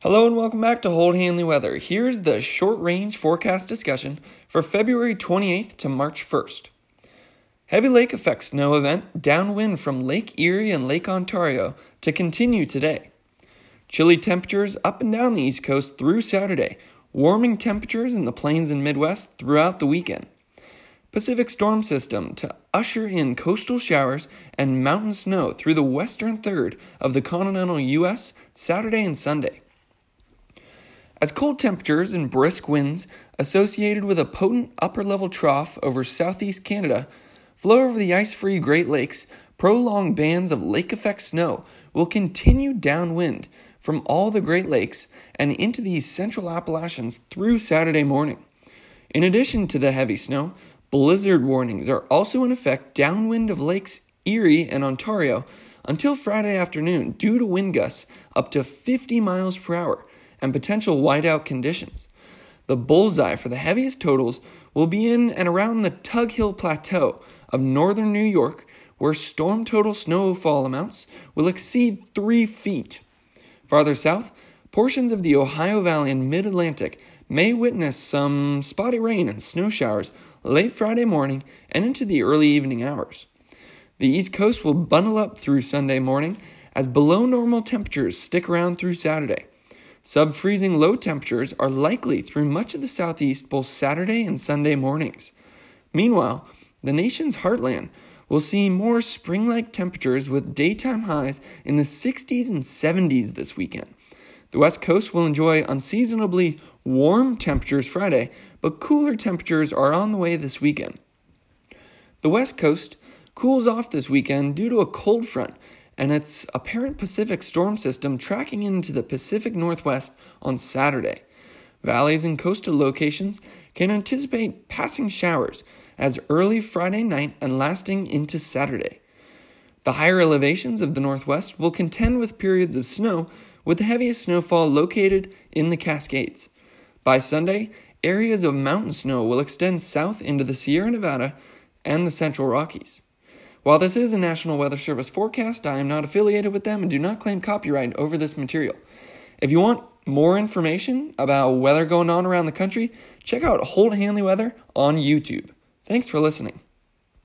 Hello and welcome back to Holt Hanley Weather. Here's the short range forecast discussion for February 28th to March 1st. Heavy lake effect snow event downwind from Lake Erie and Lake Ontario to continue today. Chilly temperatures up and down the East Coast through Saturday, warming temperatures in the plains and Midwest throughout the weekend. Pacific storm system to usher in coastal showers and mountain snow through the western third of the continental U.S. Saturday and Sunday. As cold temperatures and brisk winds associated with a potent upper level trough over southeast Canada flow over the ice free Great Lakes, prolonged bands of lake effect snow will continue downwind from all the Great Lakes and into the central Appalachians through Saturday morning. In addition to the heavy snow, blizzard warnings are also in effect downwind of Lakes Erie and Ontario until Friday afternoon due to wind gusts up to 50 miles per hour and potential whiteout conditions. The bullseye for the heaviest totals will be in and around the Tug Hill Plateau of northern New York, where storm total snowfall amounts will exceed 3 feet. Farther south, portions of the Ohio Valley and Mid Atlantic may witness some spotty rain and snow showers late Friday morning and into the early evening hours. The East Coast will bundle up through Sunday morning as below normal temperatures stick around through Saturday. Sub freezing low temperatures are likely through much of the southeast both Saturday and Sunday mornings. Meanwhile, the nation's heartland will see more spring like temperatures with daytime highs in the 60s and 70s this weekend. The West Coast will enjoy unseasonably warm temperatures Friday, but cooler temperatures are on the way this weekend. The West Coast cools off this weekend due to a cold front and its apparent Pacific storm system tracking into the Pacific Northwest on Saturday. Valleys and coastal locations can anticipate passing showers as early Friday night and lasting into Saturday. The higher elevations of the Northwest will contend with periods of snow, with the heaviest snowfall located in the Cascades. By Sunday, areas of mountain snow will extend south into the Sierra Nevada and the Central Rockies. While this is a National Weather Service forecast, I am not affiliated with them and do not claim copyright over this material. If you want more information about weather going on around the country, check out Holt Hanley Weather on YouTube. Thanks for listening.